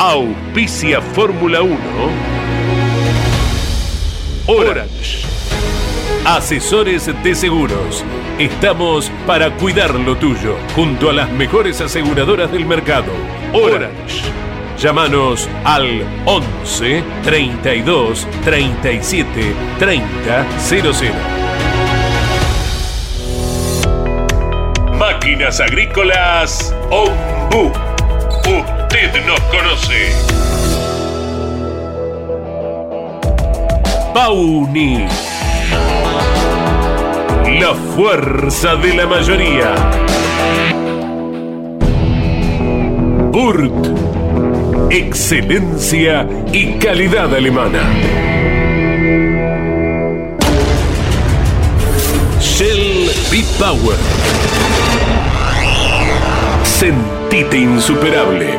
Auspicia Fórmula 1. Orange. Asesores de seguros. Estamos para cuidar lo tuyo, junto a las mejores aseguradoras del mercado. Orange. Llámanos al 11 32 37 30 00. Máquinas Agrícolas Ombu. Usted nos conoce. Pauni. La fuerza de la mayoría. Burt. Excelencia y calidad alemana. Shell B-Power. Sentite insuperable.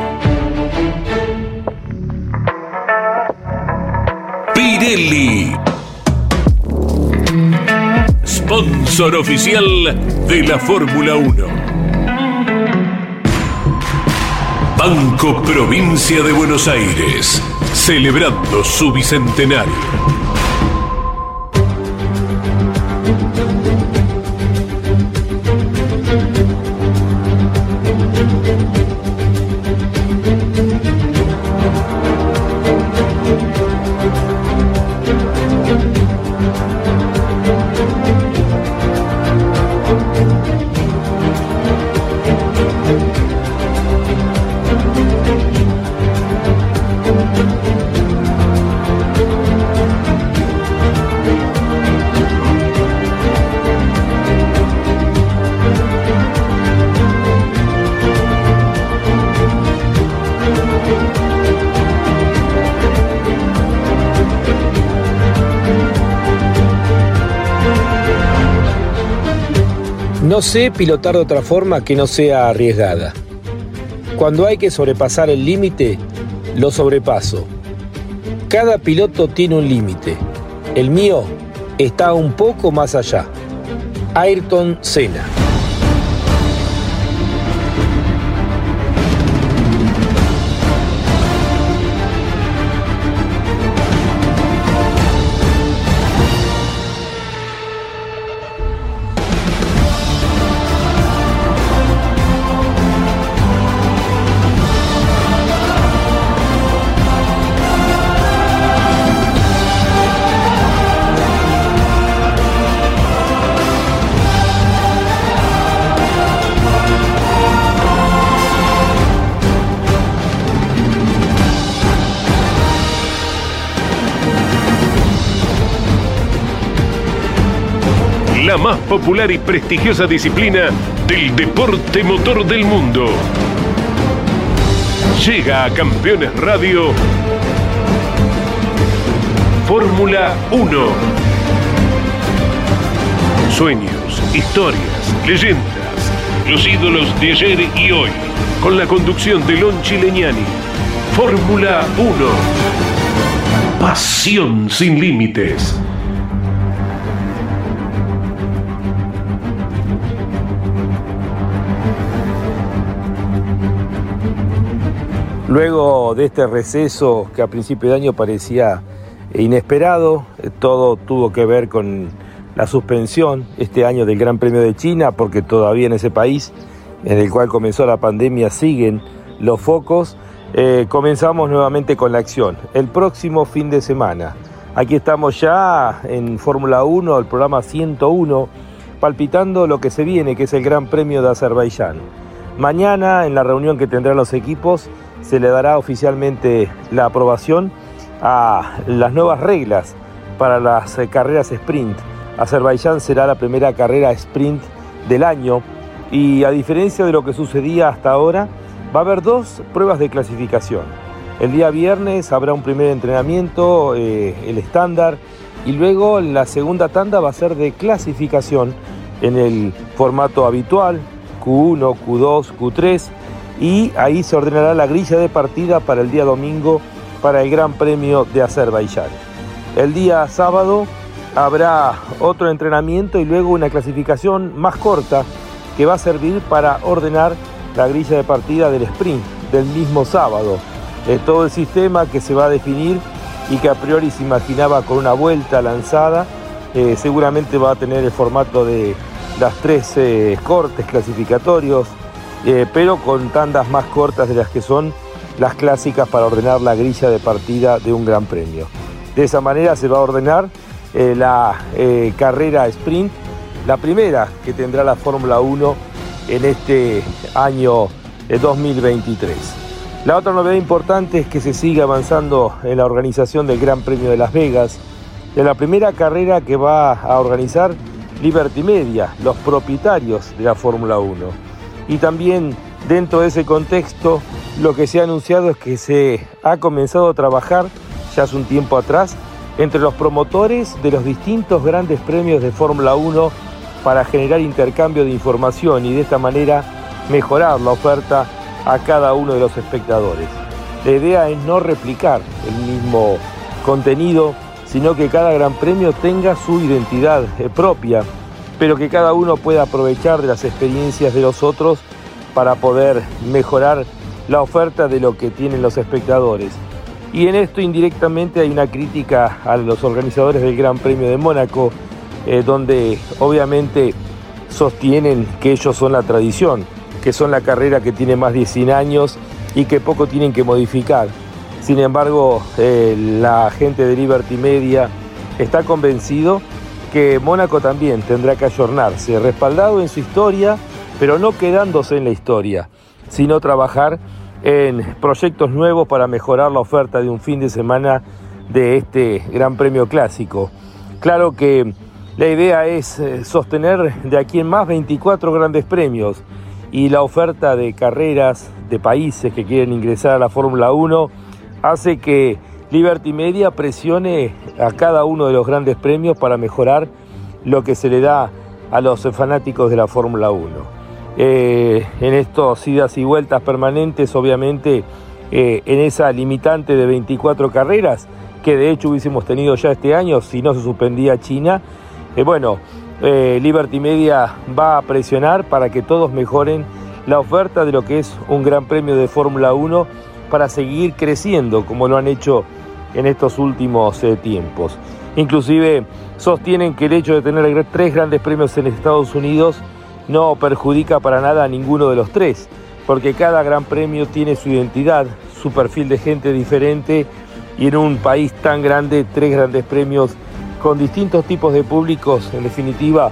Pirelli. Sponsor oficial de la Fórmula 1. Banco Provincia de Buenos Aires, celebrando su bicentenario. Sé pilotar de otra forma que no sea arriesgada. Cuando hay que sobrepasar el límite, lo sobrepaso. Cada piloto tiene un límite. El mío está un poco más allá. Ayrton Senna. Popular y prestigiosa disciplina del deporte motor del mundo. Llega a Campeones Radio Fórmula 1. Sueños, historias, leyendas, los ídolos de ayer y hoy, con la conducción de Lon Chileñani. Fórmula 1. Pasión sin límites. Luego de este receso que a principio de año parecía inesperado, eh, todo tuvo que ver con la suspensión este año del Gran Premio de China, porque todavía en ese país en el cual comenzó la pandemia siguen los focos. Eh, comenzamos nuevamente con la acción. El próximo fin de semana. Aquí estamos ya en Fórmula 1, el programa 101, palpitando lo que se viene, que es el Gran Premio de Azerbaiyán. Mañana, en la reunión que tendrán los equipos, se le dará oficialmente la aprobación a las nuevas reglas para las eh, carreras sprint. Azerbaiyán será la primera carrera sprint del año y a diferencia de lo que sucedía hasta ahora, va a haber dos pruebas de clasificación. El día viernes habrá un primer entrenamiento, eh, el estándar, y luego la segunda tanda va a ser de clasificación en el formato habitual, Q1, Q2, Q3, y ahí se ordenará la grilla de partida para el día domingo para el Gran Premio de Azerbaiyán. El día sábado habrá otro entrenamiento y luego una clasificación más corta que va a servir para ordenar la grilla de partida del sprint del mismo sábado. eh, todo el sistema que se va a definir y que a priori se imaginaba con una vuelta lanzada, eh, seguramente va a tener el formato de las tres cortes clasificatorios, pero con tandas más cortas de las que son las clásicas para ordenar la grilla de partida de un gran premio. De esa manera se va a ordenar la carrera sprint, la primera que tendrá la Fórmula 1 en este año 2023. La otra novedad importante es que se sigue avanzando en la organización del Gran Premio de Las Vegas, de la primera carrera que va a organizar Liberty Media, los propietarios de la Fórmula 1. Y también dentro de ese contexto, lo que se ha anunciado es que se ha comenzado a trabajar ya hace un tiempo atrás entre los promotores de los distintos grandes premios de Fórmula 1 para generar intercambio de información y de esta manera mejorar la oferta a cada uno de los espectadores. La idea es no replicar el mismo contenido, sino que cada gran premio tenga su identidad propia, pero que cada uno pueda aprovechar de las experiencias de los otros para poder mejorar la oferta de lo que tienen los espectadores. Y en esto indirectamente hay una crítica a los organizadores del Gran Premio de Mónaco, eh, donde obviamente sostienen que ellos son la tradición, que son la carrera que tiene más de 100 años y que poco tienen que modificar. Sin embargo, eh, la gente de Liberty Media está convencido que Mónaco también tendrá que ayornarse, respaldado en su historia, pero no quedándose en la historia, sino trabajar en proyectos nuevos para mejorar la oferta de un fin de semana de este Gran Premio Clásico. Claro que la idea es eh, sostener de aquí en más 24 grandes premios y la oferta de carreras de países que quieren ingresar a la Fórmula 1 hace que Liberty Media presione a cada uno de los grandes premios para mejorar lo que se le da a los fanáticos de la Fórmula 1. Eh, en estos idas y vueltas permanentes, obviamente, eh, en esa limitante de 24 carreras, que de hecho hubiésemos tenido ya este año si no se suspendía China, eh, bueno, eh, Liberty Media va a presionar para que todos mejoren la oferta de lo que es un gran premio de Fórmula 1 para seguir creciendo como lo han hecho en estos últimos eh, tiempos. Inclusive sostienen que el hecho de tener tres grandes premios en Estados Unidos no perjudica para nada a ninguno de los tres, porque cada gran premio tiene su identidad, su perfil de gente diferente y en un país tan grande, tres grandes premios con distintos tipos de públicos, en definitiva,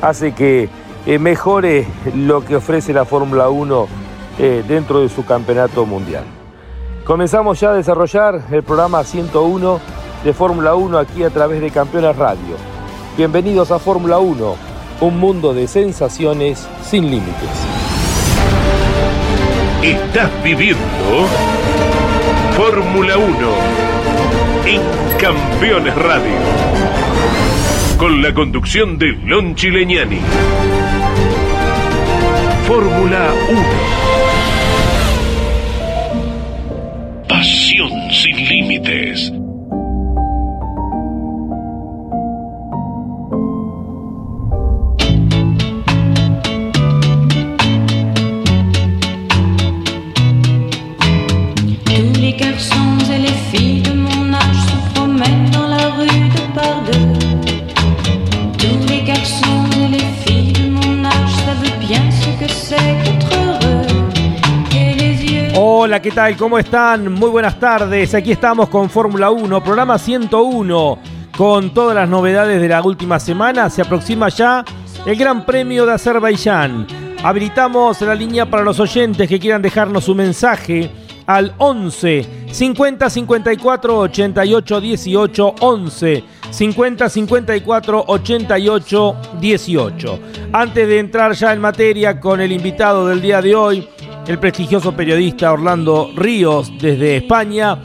hace que eh, mejore lo que ofrece la Fórmula 1 eh, dentro de su campeonato mundial. Comenzamos ya a desarrollar el programa 101 de Fórmula 1 aquí a través de Campeones Radio. Bienvenidos a Fórmula 1, un mundo de sensaciones sin límites. Estás viviendo Fórmula 1 en Campeones Radio con la conducción de Lon Chileñani. Fórmula 1. Hola, ¿qué tal? ¿Cómo están? Muy buenas tardes. Aquí estamos con Fórmula 1, programa 101, con todas las novedades de la última semana. Se aproxima ya el Gran Premio de Azerbaiyán. Habilitamos la línea para los oyentes que quieran dejarnos su mensaje al 11 50 54 88 18 11 50 54 88 18. Antes de entrar ya en materia con el invitado del día de hoy, el prestigioso periodista Orlando Ríos desde España.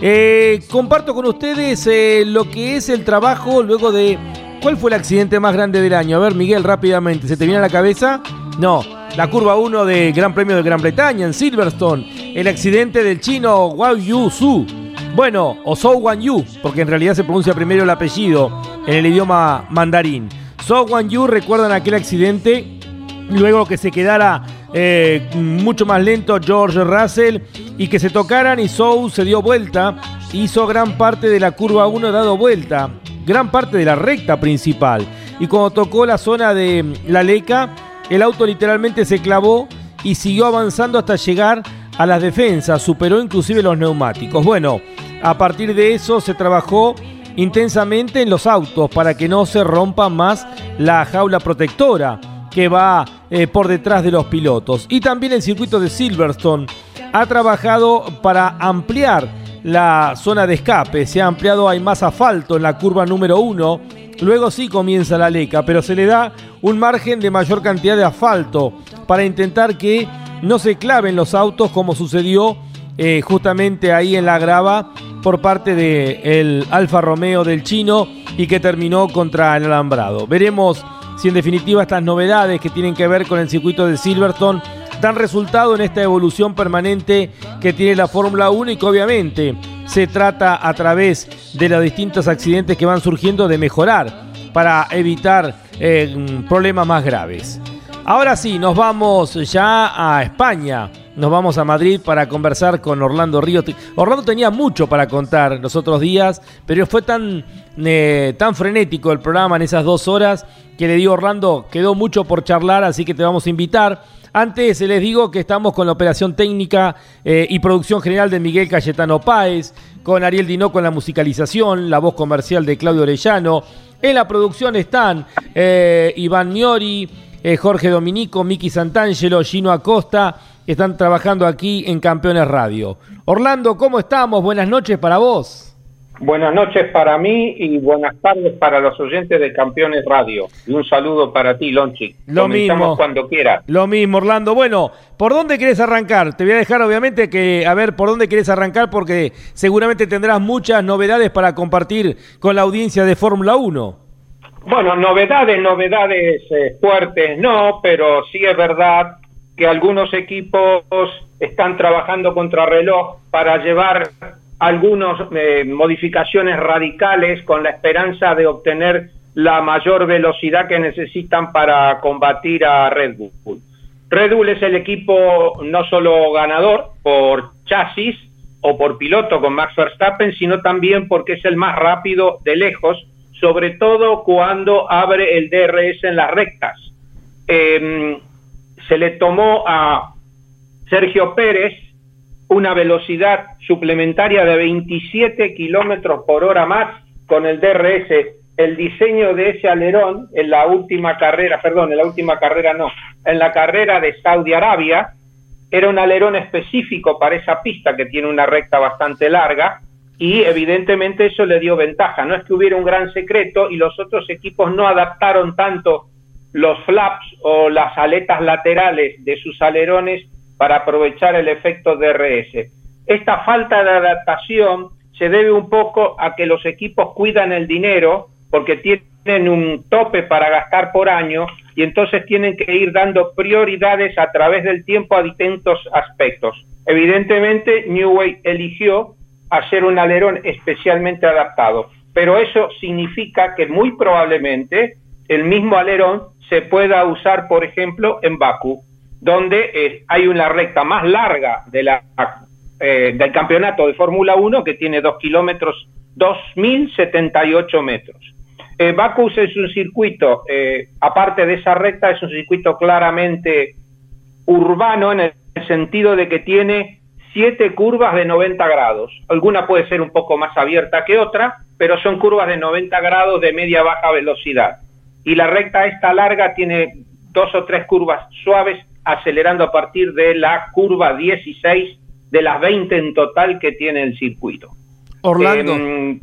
Eh, comparto con ustedes eh, lo que es el trabajo luego de... ¿Cuál fue el accidente más grande del año? A ver, Miguel, rápidamente, ¿se te viene a la cabeza? No, la curva 1 del Gran Premio de Gran Bretaña en Silverstone, el accidente del chino Wang Yu Su. Bueno, o Zhou Wan Yu, porque en realidad se pronuncia primero el apellido en el idioma mandarín. Zhou Wan Yu, recuerdan aquel accidente, luego que se quedara eh, mucho más lento George Russell y que se tocaran y Sou se dio vuelta, hizo gran parte de la curva 1 dado vuelta, gran parte de la recta principal. Y cuando tocó la zona de la Leca, el auto literalmente se clavó y siguió avanzando hasta llegar a las defensas, superó inclusive los neumáticos. Bueno, a partir de eso se trabajó intensamente en los autos para que no se rompa más la jaula protectora que va eh, por detrás de los pilotos. Y también el circuito de Silverstone ha trabajado para ampliar la zona de escape. Se ha ampliado, hay más asfalto en la curva número uno. Luego sí comienza la leca, pero se le da un margen de mayor cantidad de asfalto para intentar que no se claven los autos como sucedió eh, justamente ahí en la grava por parte del el Alfa Romeo del chino y que terminó contra el alambrado. Veremos si en definitiva estas novedades que tienen que ver con el circuito de Silverstone dan resultado en esta evolución permanente que tiene la Fórmula 1 y que obviamente se trata a través de los distintos accidentes que van surgiendo de mejorar para evitar eh, problemas más graves. Ahora sí, nos vamos ya a España. Nos vamos a Madrid para conversar con Orlando Ríos. Orlando tenía mucho para contar los otros días, pero fue tan, eh, tan frenético el programa en esas dos horas que le digo, Orlando, quedó mucho por charlar, así que te vamos a invitar. Antes les digo que estamos con la operación técnica eh, y producción general de Miguel Cayetano Páez, con Ariel Dinó con la musicalización, la voz comercial de Claudio Orellano. En la producción están eh, Iván Miori, Jorge Dominico, Miki Santangelo, Gino Acosta están trabajando aquí en Campeones Radio. Orlando, ¿cómo estamos? Buenas noches para vos. Buenas noches para mí y buenas tardes para los oyentes de Campeones Radio. Y un saludo para ti, Lonchi. Lo mismo. cuando quieras. Lo mismo, Orlando. Bueno, ¿por dónde quieres arrancar? Te voy a dejar, obviamente, que a ver por dónde quieres arrancar porque seguramente tendrás muchas novedades para compartir con la audiencia de Fórmula 1. Bueno, novedades, novedades eh, fuertes no, pero sí es verdad que algunos equipos están trabajando contra reloj para llevar algunas eh, modificaciones radicales con la esperanza de obtener la mayor velocidad que necesitan para combatir a Red Bull. Red Bull es el equipo no solo ganador por chasis o por piloto con Max Verstappen, sino también porque es el más rápido de lejos, sobre todo cuando abre el DRS en las rectas. Em, se le tomó a Sergio Pérez una velocidad suplementaria de 27 kilómetros por hora más con el DRS. El diseño de ese alerón en la última carrera, perdón, en la última carrera no, en la carrera de Saudi Arabia, era un alerón específico para esa pista que tiene una recta bastante larga y evidentemente eso le dio ventaja. No es que hubiera un gran secreto y los otros equipos no adaptaron tanto los flaps o las aletas laterales de sus alerones para aprovechar el efecto DRS. Esta falta de adaptación se debe un poco a que los equipos cuidan el dinero porque tienen un tope para gastar por año y entonces tienen que ir dando prioridades a través del tiempo a distintos aspectos. Evidentemente, New Way eligió hacer un alerón especialmente adaptado, pero eso significa que muy probablemente el mismo alerón se pueda usar, por ejemplo, en Baku, donde eh, hay una recta más larga de la, eh, del campeonato de Fórmula 1 que tiene 2 kilómetros, 2.078 metros. Eh, Baku es un circuito, aparte de esa recta, es un circuito claramente urbano en el sentido de que tiene siete curvas de 90 grados. Alguna puede ser un poco más abierta que otra, pero son curvas de 90 grados de media baja velocidad y la recta esta larga tiene dos o tres curvas suaves acelerando a partir de la curva 16 de las 20 en total que tiene el circuito. Orlando. Em,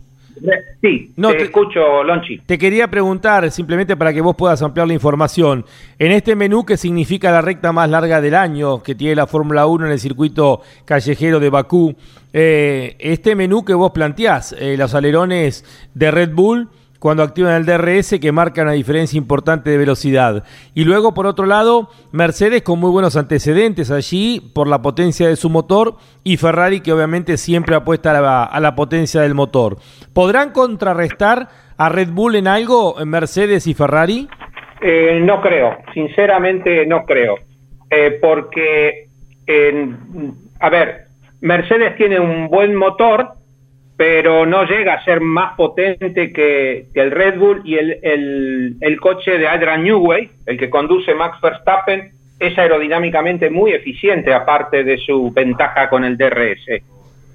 sí, no, te, escucho, Lonchi. Te quería preguntar, simplemente para que vos puedas ampliar la información, en este menú que significa la recta más larga del año que tiene la Fórmula 1 en el circuito callejero de Bakú, eh, este menú que vos planteás, eh, los alerones de Red Bull, cuando activan el DRS que marca una diferencia importante de velocidad. Y luego, por otro lado, Mercedes con muy buenos antecedentes allí por la potencia de su motor y Ferrari que obviamente siempre apuesta a la, potencia del motor. ¿Podrán contrarrestar a Red Bull en algo Mercedes y Ferrari? Eh, no creo, sinceramente no creo. eh, porque, a ver, Mercedes tiene un buen motor, pero no llega a ser más potente que, el Red Bull y el, el, coche de Adrian Newey, el que conduce Max Verstappen, es aerodinámicamente muy eficiente, aparte de su ventaja con el DRS.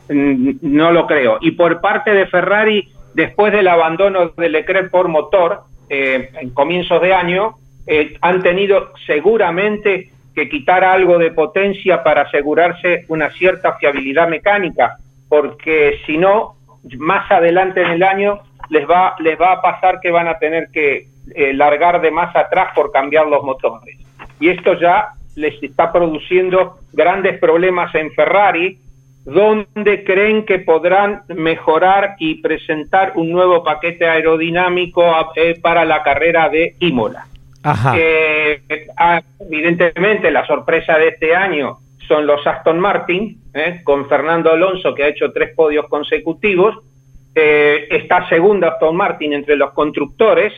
Mm, no lo creo. Y por parte de Ferrari, después del abandono del Leclerc por motor, eh, en comienzos de año, eh, han tenido seguramente que quitar algo de potencia para asegurarse una cierta fiabilidad mecánica, porque si no, más adelante en el año les va, les va a pasar que van a tener que eh, largar de más atrás por cambiar los motores. Y esto ya les está produciendo grandes problemas en Ferrari, donde creen que podrán mejorar y presentar un nuevo paquete aerodinámico eh, para la carrera de Imola. Eh, evidentemente, la sorpresa de este año son los Aston Martin, eh, con Fernando Alonso, que ha hecho tres podios consecutivos. está segunda Aston Martin entre los constructores,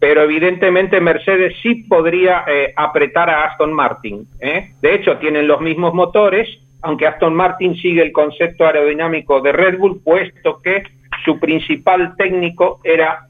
pero evidentemente Mercedes sí podría apretar a Aston Martin. De hecho, tienen los mismos motores aunque Aston Martin sigue el concepto aerodinámico de Red Bull, puesto que su principal técnico era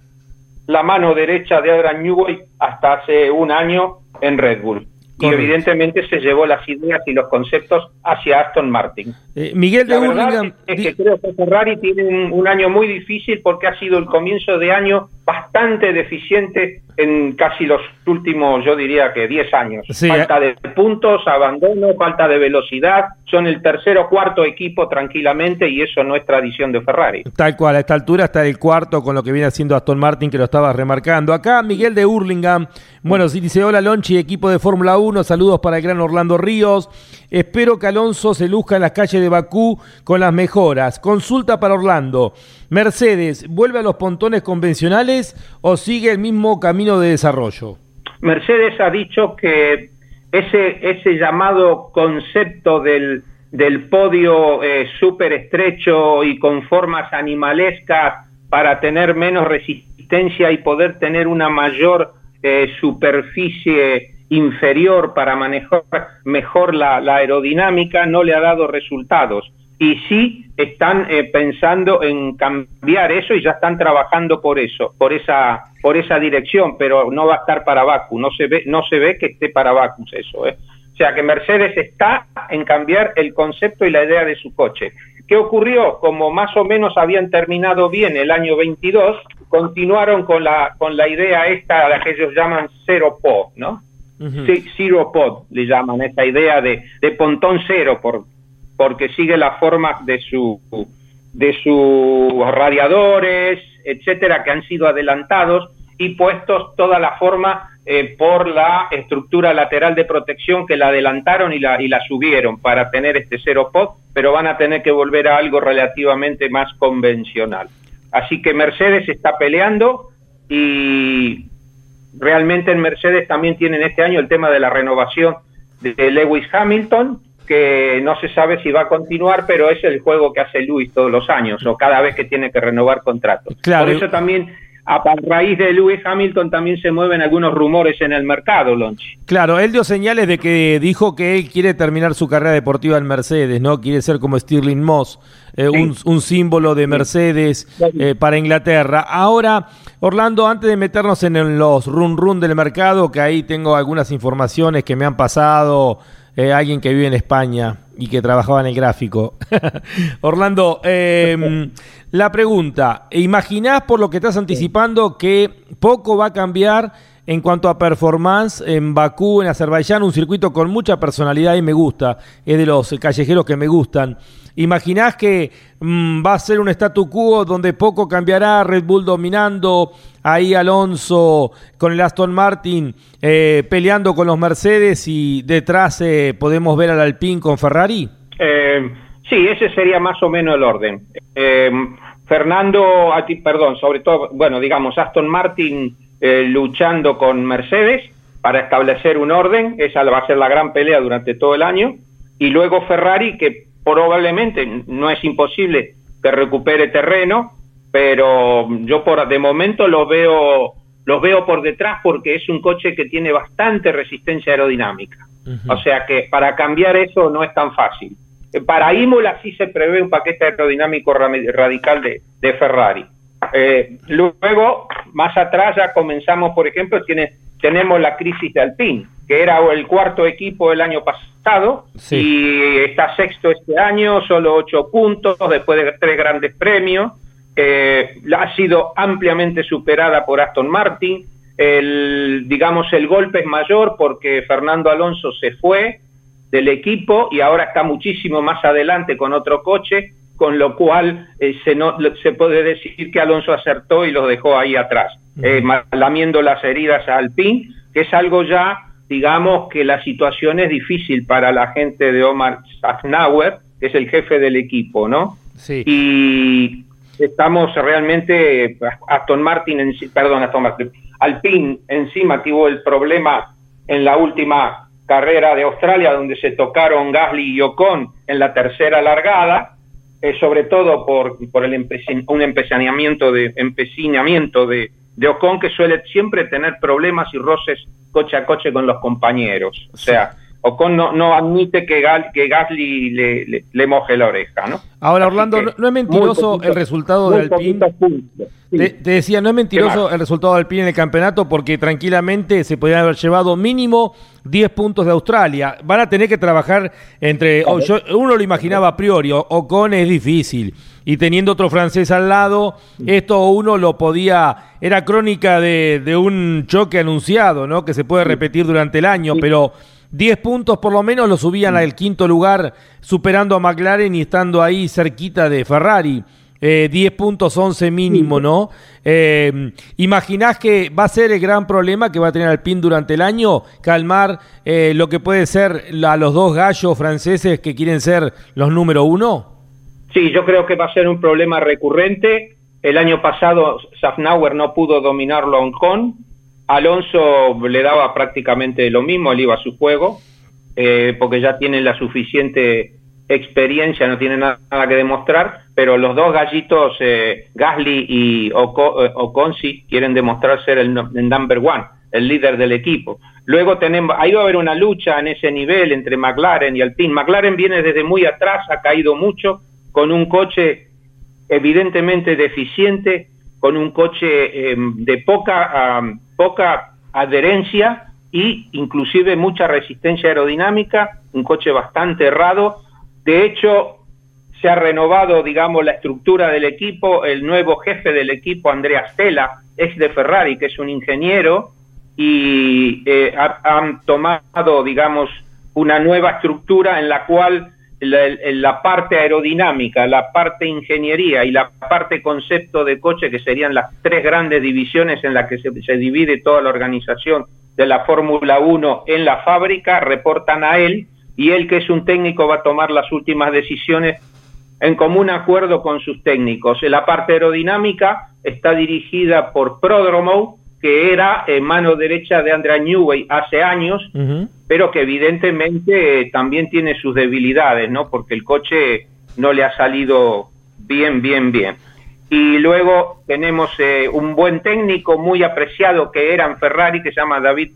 la mano derecha de Adrian Newey hasta hace un año en Red Bull y evidentemente se llevó las ideas y los conceptos hacia Aston Martin. Eh, Miguel de la es que creo que Ferrari tiene un, año muy difícil porque ha sido el comienzo de año bastante deficiente en casi los últimos, yo diría que 10 años. falta de puntos, abandono, falta de velocidad. Son el tercer o cuarto equipo tranquilamente y eso no es tradición de Ferrari. Tal cual, a esta altura está el cuarto con lo que viene haciendo Aston Martin que lo estaba remarcando. Acá Miguel de Hurlingham, bueno, sí dice hola Lonchi, equipo de Fórmula 1 saludos para el gran Orlando Ríos. Espero que Alonso se luzca en las calles de Bakú con las mejoras. Consulta para Orlando. Mercedes, ¿vuelve a los pontones convencionales o sigue el mismo camino de desarrollo? Mercedes ha dicho que ese, ese llamado concepto del, del podio eh, súper estrecho y con formas animalescas para tener menos resistencia y poder tener una mayor eh, superficie inferior para manejar mejor la, aerodinámica no le ha dado resultados. Y sí están eh, pensando en cambiar eso y ya están trabajando por eso, por esa, por esa dirección, pero no va a estar para Baku, no se ve, no se ve que esté para Baku eso. ¿eh? O sea que Mercedes está en cambiar el concepto y la idea de su coche. ¿Qué ocurrió? Como más o menos habían terminado bien el año 22, continuaron con la, con la idea esta, la que ellos llaman cero po, ¿no? Zero Pod le llaman esa idea de, de pontón cero por, porque sigue la forma de su de sus radiadores, etcétera, que han sido adelantados y puestos toda la forma eh, por la estructura lateral de protección que la adelantaron y la, y la subieron para tener este cero pod, pero van a tener que volver a algo relativamente más convencional. Así que Mercedes está peleando y realmente en Mercedes también tienen este año el tema de la renovación de Lewis Hamilton, que no se sabe si va a continuar, pero es el juego que hace Lewis todos los años o cada vez que tiene que renovar contrato. Por eso también a raíz de Lewis Hamilton también se mueven algunos rumores en el mercado, Lonchi. Claro, él dio señales de que dijo que él quiere terminar su carrera deportiva en Mercedes, ¿no? Quiere ser como Stirling Moss, eh, un, símbolo de Mercedes eh, para Inglaterra. Ahora, Orlando, antes de meternos en los run run del mercado, que ahí tengo algunas informaciones que me han pasado, eh, alguien que vive en España y que trabajaba en el gráfico. Orlando, em, la pregunta, ¿imaginás por lo que estás anticipando que poco va a cambiar en cuanto a performance en Bakú, en Azerbaiyán, un circuito con mucha personalidad y me gusta, es de los callejeros que me gustan? ¿Imaginás que mm, va a ser un statu quo donde poco cambiará, Red Bull dominando, ahí Alonso con el Aston Martin eh, peleando con los Mercedes y detrás eh, podemos ver al Alpine con Ferrari? Eh, sí, ese sería más o menos el orden. Fernando, perdón, sobre todo, bueno, digamos, Aston Martin luchando con Mercedes para establecer un orden, esa va a ser la gran pelea durante todo el año, y luego Ferrari que probablemente no es imposible que recupere terreno, pero yo por de momento los veo los veo por detrás porque es un coche que tiene bastante resistencia aerodinámica. O sea que para cambiar eso no es tan fácil. Eh, para Imola sí se prevé un paquete aerodinámico radical de, Ferrari. Eh, luego, más atrás ya comenzamos, por ejemplo, tiene, tenemos la crisis de Alpine, que era el cuarto equipo el año pasado y está sexto este año, solo ocho puntos después de tres grandes premios. Eh, ha sido ampliamente superada por Aston Martin. El, digamos, el golpe es mayor porque Fernando Alonso se fue del equipo y ahora está muchísimo más adelante con otro coche, con lo cual eh, se, no, se puede decir que Alonso acertó y lo dejó ahí atrás, eh, lamiendo las heridas a Alpine, que es algo ya, digamos, que la situación es difícil para la gente de Omar Safnauer, que es el jefe del equipo, ¿no? Sí. Y estamos realmente, Aston Martin, en, perdón, Aston Martin, Alpine encima tuvo el problema en la última carrera de Australia, donde se tocaron Gasly y Ocon en la tercera largada, eh, sobre todo por, por el un empecinamiento de, empecinamiento de, de Ocon, que suele siempre tener problemas y roces coche a coche con los compañeros. O sea, Ocon no, no admite que, que Gasly le, le, moje la oreja, ¿no? Ahora, Orlando, no, es mentiroso el resultado de Alpine. Te, decía, no es mentiroso el resultado de Alpine en el campeonato porque tranquilamente se podrían haber llevado mínimo 10 puntos de Australia. Van a tener que trabajar entre. uno lo imaginaba a priori, Ocon es difícil. Y teniendo otro francés al lado, esto uno lo podía. Era crónica de, de un choque anunciado, ¿no? Que se puede repetir durante el año, pero 10 puntos por lo menos lo subían al quinto lugar, superando a McLaren y estando ahí cerquita de Ferrari. Eh, 10 puntos 11 mínimo, ¿no? Eh, ¿Imaginás que va a ser el gran problema que va a tener Alpine durante el año? Calmar eh, lo que puede ser a los dos gallos franceses que quieren ser los número uno? Sí, yo creo que va a ser un problema recurrente. El año pasado Safnauer no pudo dominarlo a Ocon Alonso le daba prácticamente lo mismo, él iba a su juego, eh, porque ya tiene la suficiente experiencia, no tiene nada, que demostrar, pero los dos gallitos, eh, Gasly y eh, Ocon, sí quieren demostrar ser el, number one, el líder del equipo. Luego tenemos, ahí va a haber una lucha en ese nivel entre McLaren y Alpine. McLaren viene desde muy atrás, ha caído mucho, con un coche evidentemente deficiente, con un coche de poca poca adherencia y inclusive mucha resistencia aerodinámica, un coche bastante errado. De hecho, se ha renovado, digamos, la estructura del equipo. El nuevo jefe del equipo, Andrea Stella, es de Ferrari, que es un ingeniero, y eh, han tomado, digamos, una nueva estructura en la cual la, parte aerodinámica, la parte ingeniería y la parte concepto de coche, que serían las tres grandes divisiones en las que se, se divide toda la organización de la Fórmula 1 en la fábrica, reportan a él y él, que es un técnico, va a tomar las últimas decisiones en común acuerdo con sus técnicos. La parte aerodinámica está dirigida por Prodromo, que era en mano derecha de Andrea Newey hace años, pero que evidentemente eh, también tiene sus debilidades, ¿no? Porque el coche no le ha salido bien, bien, bien. Y luego tenemos eh, un buen técnico muy apreciado que era en Ferrari, que se llama David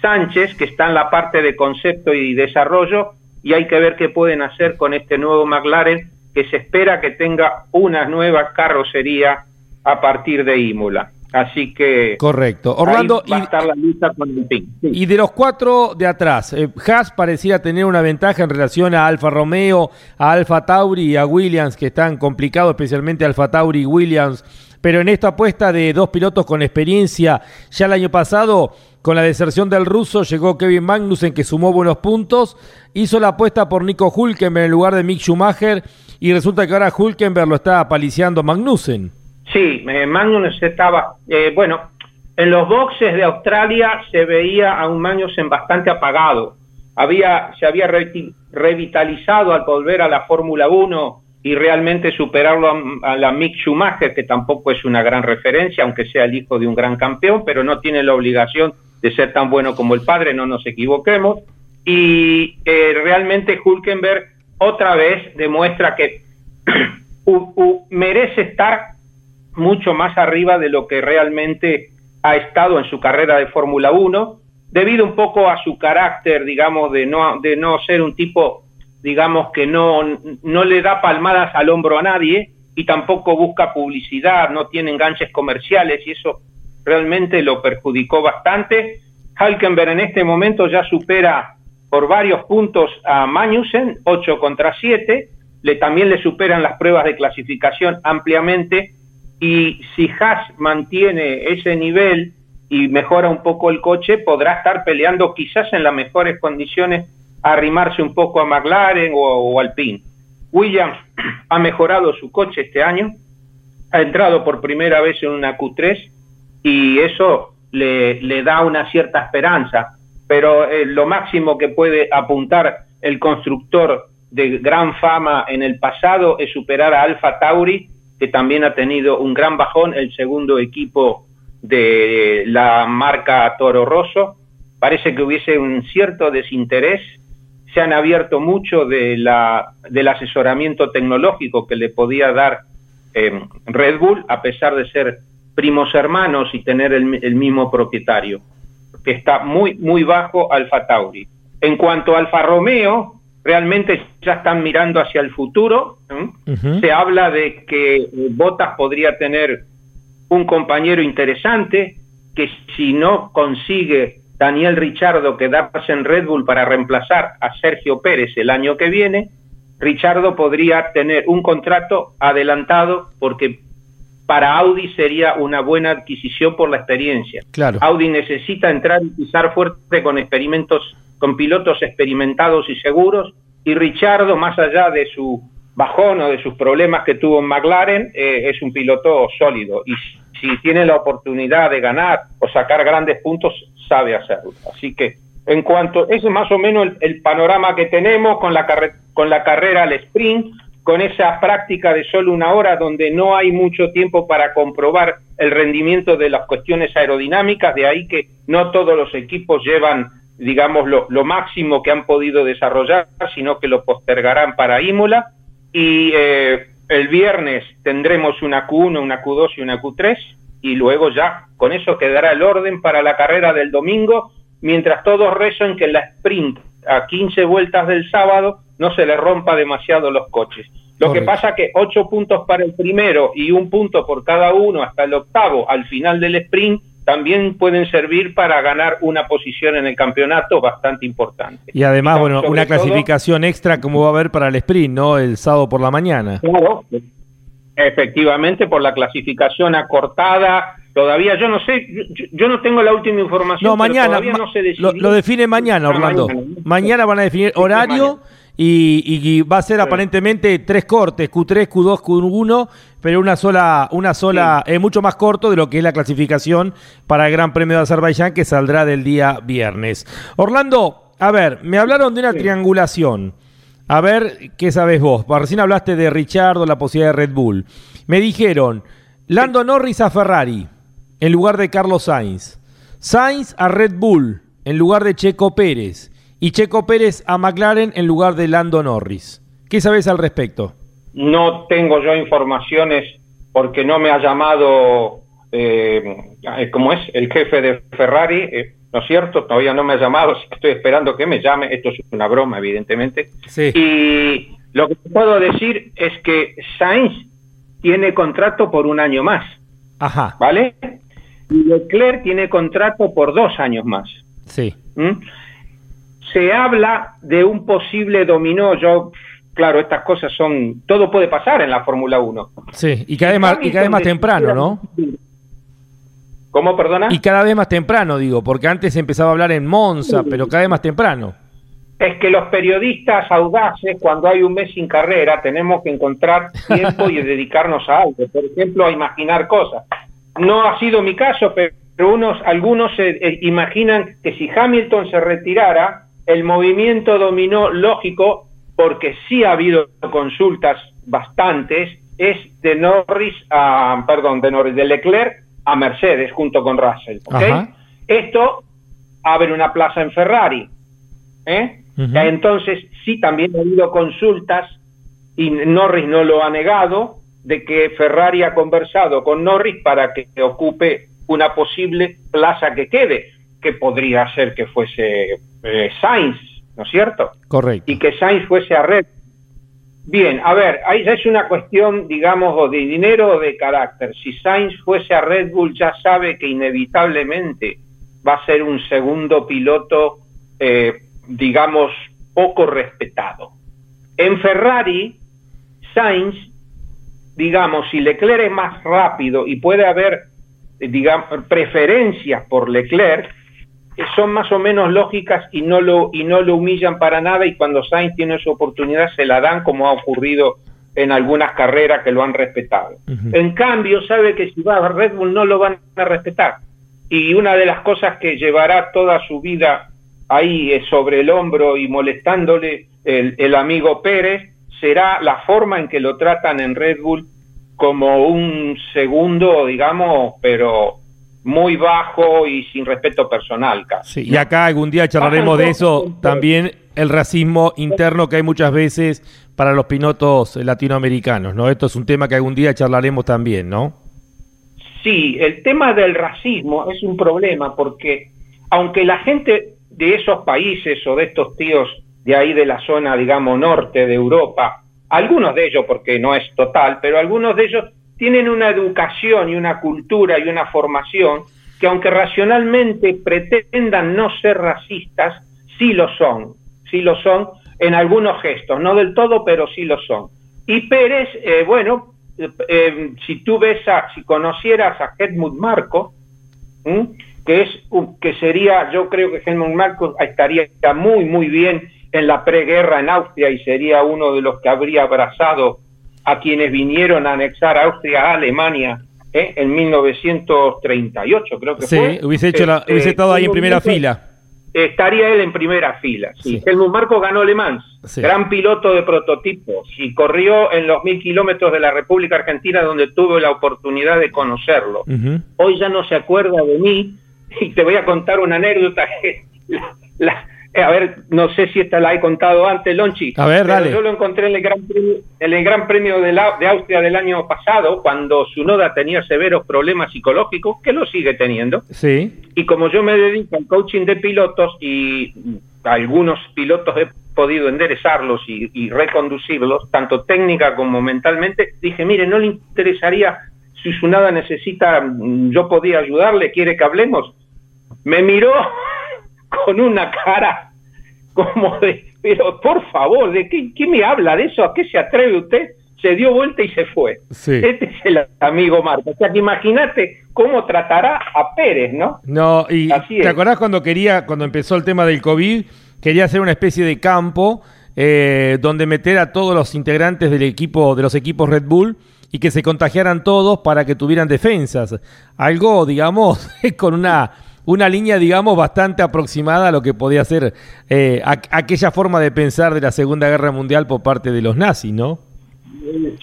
Sánchez, que está en la parte de concepto y desarrollo, y hay que ver qué pueden hacer con este nuevo McLaren, que se espera que tenga una nueva carrocería a partir de Imola. Así que. Correcto. Orlando. Va y, a estar la lucha con el Y de los cuatro de atrás, eh, Haas parecía tener una ventaja en relación a Alfa Romeo, a Alfa Tauri y a Williams, que están complicados, especialmente Alfa Tauri y Williams. Pero en esta apuesta de dos pilotos con experiencia, ya el año pasado, con la deserción del ruso, llegó Kevin Magnussen, que sumó buenos puntos. Hizo la apuesta por Nico Hulkenberg en lugar de Mick Schumacher. Y resulta que ahora Hulkenberg lo está paliciando Magnussen. Sí, eh, Magnus estaba, eh, bueno, en los boxes de Australia se veía a un Magnussen bastante apagado. Había, se había revitalizado al volver a la Fórmula 1 y realmente superarlo a, la Mick Schumacher, que tampoco es una gran referencia, aunque sea el hijo de un gran campeón, pero no tiene la obligación de ser tan bueno como el padre, no nos equivoquemos. Y eh, realmente Hulkenberg otra vez demuestra que merece estar mucho más arriba de lo que realmente ha estado en su carrera de Fórmula 1 debido un poco a su carácter, digamos, de no, de no ser un tipo, digamos, que no, no le da palmadas al hombro a nadie y tampoco busca publicidad, no tiene enganches comerciales y eso realmente lo perjudicó bastante. Halkenberg en este momento ya supera por varios puntos a Magnussen, 8 contra 7, le, también le superan las pruebas de clasificación ampliamente y si Haas mantiene ese nivel y mejora un poco el coche, podrá estar peleando quizás en las mejores condiciones arrimarse un poco a McLaren o, o Alpine. Williams ha mejorado su coche este año, ha entrado por primera vez en una Q3 y eso le, da una cierta esperanza, pero eh, lo máximo que puede apuntar el constructor de gran fama en el pasado es superar a Alfa Tauri, que también ha tenido un gran bajón, el segundo equipo de la marca Toro Rosso. Parece que hubiese un cierto desinterés. Se han abierto mucho de la, del asesoramiento tecnológico que le podía dar eh, Red Bull, a pesar de ser primos hermanos y tener el, el, mismo propietario, que está muy, muy bajo Alfa Tauri. En cuanto a Alfa Romeo, realmente ya están mirando hacia el futuro. Se habla de que eh, Botas podría tener un compañero interesante, que si no consigue Daniel Richardo quedarse en Red Bull para reemplazar a Sergio Pérez el año que viene, Richardo podría tener un contrato adelantado porque para Audi sería una buena adquisición por la experiencia. Claro. Audi necesita entrar y pisar fuerte con experimentos con pilotos experimentados y seguros, y Richardo, más allá de su bajón o de sus problemas que tuvo en McLaren, eh, es un piloto sólido y si tiene la oportunidad de ganar o sacar grandes puntos, sabe hacerlo. Así que en cuanto, ese es más o menos el, panorama que tenemos con la, con la carrera al sprint, con esa práctica de solo una hora donde no hay mucho tiempo para comprobar el rendimiento de las cuestiones aerodinámicas, de ahí que no todos los equipos llevan digamos, lo, lo, máximo que han podido desarrollar, sino que lo postergarán para Imola. Y eh, el viernes tendremos una Q1, una Q2 y una Q3, y luego ya con eso quedará el orden para la carrera del domingo, mientras todos rezan que la sprint a 15 vueltas del sábado no se le rompa demasiado los coches. Lo que pasa que ocho puntos para el primero y un punto por cada uno hasta el octavo al final del sprint también pueden servir para ganar una posición en el campeonato bastante importante. Y además, bueno, una clasificación extra como va a haber para el sprint, ¿no? El sábado por la mañana. Claro, efectivamente, por la clasificación acortada. Todavía yo no sé, yo, no tengo la última información. No, mañana, no se lo, lo, define mañana, ah, Orlando. mañana, van a definir horario y, va a ser aparentemente tres cortes, Q3, Q2, Q1, pero una sola, una sola, es mucho más corto de lo que es la clasificación para el Gran Premio de Azerbaiyán que saldrá del día viernes. Orlando, a ver, me hablaron de una triangulación. A ver, ¿qué sabes vos? Recién hablaste de Richardo, la posibilidad de Red Bull. Me dijeron, Lando Norris a Ferrari, en lugar de Carlos Sainz. Sainz a Red Bull, en lugar de Checo Pérez y Checo Pérez a McLaren en lugar de Lando Norris. ¿Qué sabes al respecto? No tengo yo informaciones porque no me ha llamado, eh, como es, el jefe de Ferrari, eh, ¿no es cierto? Todavía no me ha llamado, así que estoy esperando que me llame. Esto es una broma, evidentemente. Sí. Y lo que puedo decir es que Sainz tiene contrato por un año más. Ajá. ¿Vale? Y Leclerc tiene contrato por dos años más. Sí. ¿Mm? Se habla de un posible dominó. Yo, claro, estas cosas son. Todo puede pasar en la Fórmula 1. Sí, y cada, vez más, y cada vez más temprano, ¿no? ¿Cómo, perdona? Y cada vez más temprano, digo, porque antes se empezaba a hablar en Monza, pero cada vez más temprano. Es que los periodistas audaces, cuando hay un mes sin carrera, tenemos que encontrar tiempo y dedicarnos a algo. Por ejemplo, a imaginar cosas. No ha sido mi caso, pero unos, algunos se eh, imaginan que si Hamilton se retirara, el movimiento dominó lógico, porque sí ha habido consultas bastantes, es de Norris a, perdón, de Norris, de Leclerc a Mercedes junto con Russell. Esto abre una plaza en Ferrari. ¿eh? Entonces, sí, también ha habido consultas y Norris no lo ha negado de que Ferrari ha conversado con Norris para que ocupe una posible plaza que quede que podría ser que fuese eh, Sainz, ¿no es cierto? Correcto. Y que Sainz fuese a Red. Bien, a ver, ahí ya es una cuestión, digamos, de dinero o de carácter. Si Sainz fuese a Red Bull, ya sabe que inevitablemente va a ser un segundo piloto, eh, digamos, poco respetado. En Ferrari, Sainz, digamos, si Leclerc es más rápido y puede haber, digamos, preferencias por Leclerc, son más o menos lógicas y no lo y no lo humillan para nada y cuando Sainz tiene su oportunidad se la dan como ha ocurrido en algunas carreras que lo han respetado. En cambio, sabe que si va a Red Bull no lo van a respetar. Y una de las cosas que llevará toda su vida ahí eh, sobre el hombro y molestándole el, el amigo Pérez será la forma en que lo tratan en Red Bull como un segundo, digamos, pero muy bajo y sin respeto personal. Casi, y acá algún día charlaremos de eso, también el racismo interno que hay muchas veces para los pilotos latinoamericanos, ¿no? Esto es un tema que algún día charlaremos también, ¿no? Sí, el tema del racismo es un problema porque aunque la gente de esos países o de estos tíos de ahí de la zona, digamos, norte de Europa, algunos de ellos, porque no es total, pero algunos de ellos tienen una educación y una cultura y una formación que aunque racionalmente pretendan no ser racistas, sí lo son, sí lo son en algunos gestos, no del todo, pero sí lo son. Y Pérez, eh, bueno, eh, eh, si tú ves, a, si conocieras a Helmut Marco, que es que sería, yo creo que Helmut Marco estaría muy, muy bien en la preguerra en Austria y sería uno de los que habría abrazado a quienes vinieron a anexar Austria a Alemania ¿eh? en 1938, creo que fue. Sí, hubiese, hecho la, hubiese estado ahí en primera fila. Estaría él en primera fila. Sí. Helmut Marco ganó Le Mans, gran piloto de prototipos, y corrió en los mil kilómetros de la República Argentina, donde tuve la oportunidad de conocerlo. Hoy ya no se acuerda de mí, y te voy a contar una anécdota. la, eh, a ver, no sé si esta la he contado antes, Lonchi. A ver, dale. Yo lo encontré en el Gran Premio, en el gran premio de, la, de, Austria del año pasado, cuando su noda tenía severos problemas psicológicos, que lo sigue teniendo. Sí. Y como yo me dedico al coaching de pilotos y algunos pilotos he podido enderezarlos y, y reconducirlos, tanto técnica como mentalmente, dije, mire, ¿no le interesaría si su nada necesita, yo podía ayudarle, quiere que hablemos? Me miró con una cara como de, pero por favor, ¿de qué, me habla de eso? ¿A qué se atreve usted? Se dio vuelta y se fue. Este es el amigo Marco. O sea, que imagínate cómo tratará a Pérez, ¿no? No, y ¿te acordás cuando quería, cuando empezó el tema del COVID, quería hacer una especie de campo eh, donde meter a todos los integrantes del equipo, de los equipos Red Bull, y que se contagiaran todos para que tuvieran defensas. Algo, digamos, con una una línea, digamos, bastante aproximada a lo que podía ser eh, aquella forma de pensar de la Segunda Guerra Mundial por parte de los nazis, ¿no?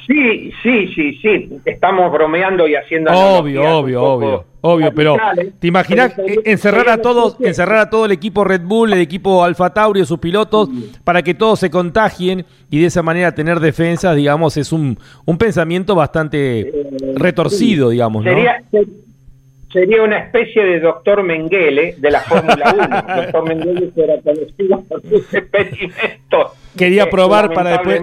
Sí, sí, sí, sí. Estamos bromeando y haciendo. Obvio, obvio, obvio, obvio. Pero ¿te imaginas encerrar a todos, encerrar a todo el equipo Red Bull, el equipo Alfa Tauri, sus pilotos, para que todos se contagien y de esa manera tener defensa, digamos, es un, un pensamiento bastante eh, retorcido, digamos, ¿no? sería una especie de doctor Mengele de la Fórmula 1. doctor Mengele era conocido por sus experimentos. Quería eh, probar para después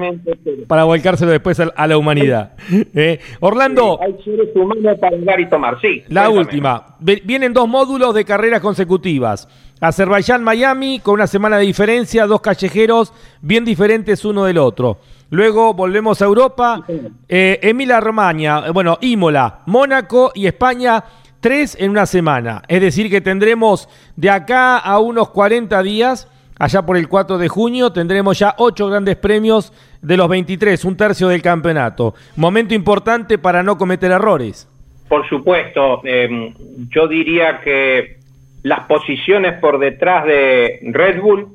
para volcárselo después a, la humanidad. Eh, Orlando. hay seres humanos para dar y tomar, sí. La última. Vienen dos módulos de carreras consecutivas. Azerbaiyán-Miami con una semana de diferencia, dos callejeros bien diferentes uno del otro. Luego volvemos a Europa, eh, Emilia-Romagna, bueno, Imola, Mónaco y España tres en una semana. Es decir, que tendremos de acá a unos 40 días, allá por el 4 de junio, tendremos ya ocho grandes premios de los 23, un tercio del campeonato. Momento importante para no cometer errores. Por supuesto, em, yo diría que las posiciones por detrás de Red Bull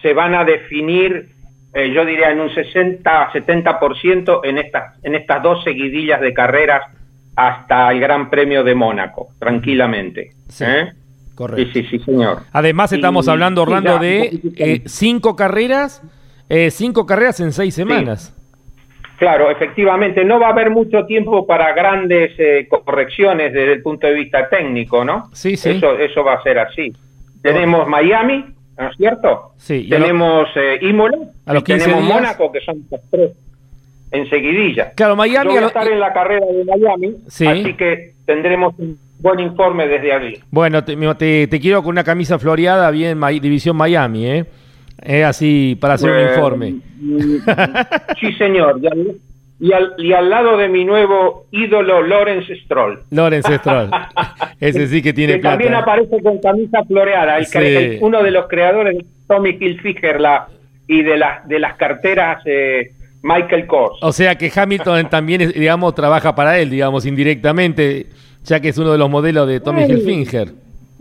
se van a definir, eh, yo diría, en un 60-70% en estas, en estas dos seguidillas de carreras hasta el Gran Premio de Mónaco, tranquilamente. Sí. ¿eh? Correcto. Sí, sí, señor. Además, estamos hablando, Orlando, de eh, cinco carreras, eh, cinco carreras en seis semanas. Claro, efectivamente, no va a haber mucho tiempo para grandes correcciones desde el punto de vista técnico, ¿no? Sí, sí. Eso, eso va a ser así. tenemos Miami, ¿no es cierto? Sí. Tenemos eh, Imola, y tenemos Mónaco, que son los tres enseguidilla. Claro, Miami. Yo voy a estar en la carrera de Miami, así que tendremos un buen informe desde allí. Bueno, te, quiero con una camisa floreada bien División Miami, ¿eh? Es así para hacer un informe. Mm, sí, señor. Y al, y al lado de mi nuevo ídolo, Lawrence Stroll. Lawrence Stroll. Ese sí que tiene que También aparece con camisa floreada. uno de los creadores de Tommy Hilfiger la, y de, las de las carteras eh, Michael Kors. O sea que Hamilton también, digamos, trabaja para él, digamos, indirectamente, ya que es uno de los modelos de Tommy Hilfiger.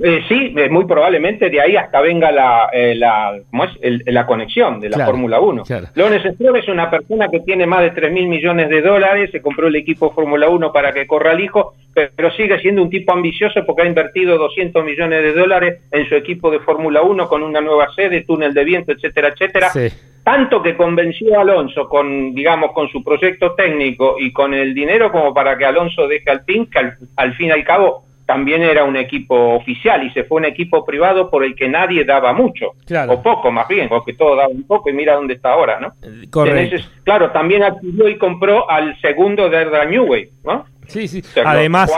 Eh, sí, eh, muy probablemente de ahí hasta venga la, eh, la, ¿cómo es? la conexión de la Fórmula 1. Claro. Stroll es una persona que tiene más de 3 mil millones de dólares, se compró el equipo Fórmula 1 para que corra al hijo, pero, sigue siendo un tipo ambicioso porque ha invertido 200 millones de dólares en su equipo de Fórmula 1 con una nueva sede, túnel de viento, etcétera, etcétera. Sí tanto que convenció a Alonso con, digamos, con su proyecto técnico y con el dinero como para que Alonso deje al PIN, que al, fin y al cabo también era un equipo oficial y se fue un equipo privado por el que nadie daba mucho, o poco más bien, porque todo daba un poco y mira dónde está ahora, ¿no? Eh, claro, también adquirió y compró al segundo de Newway, ¿no? Sí, sí. Además,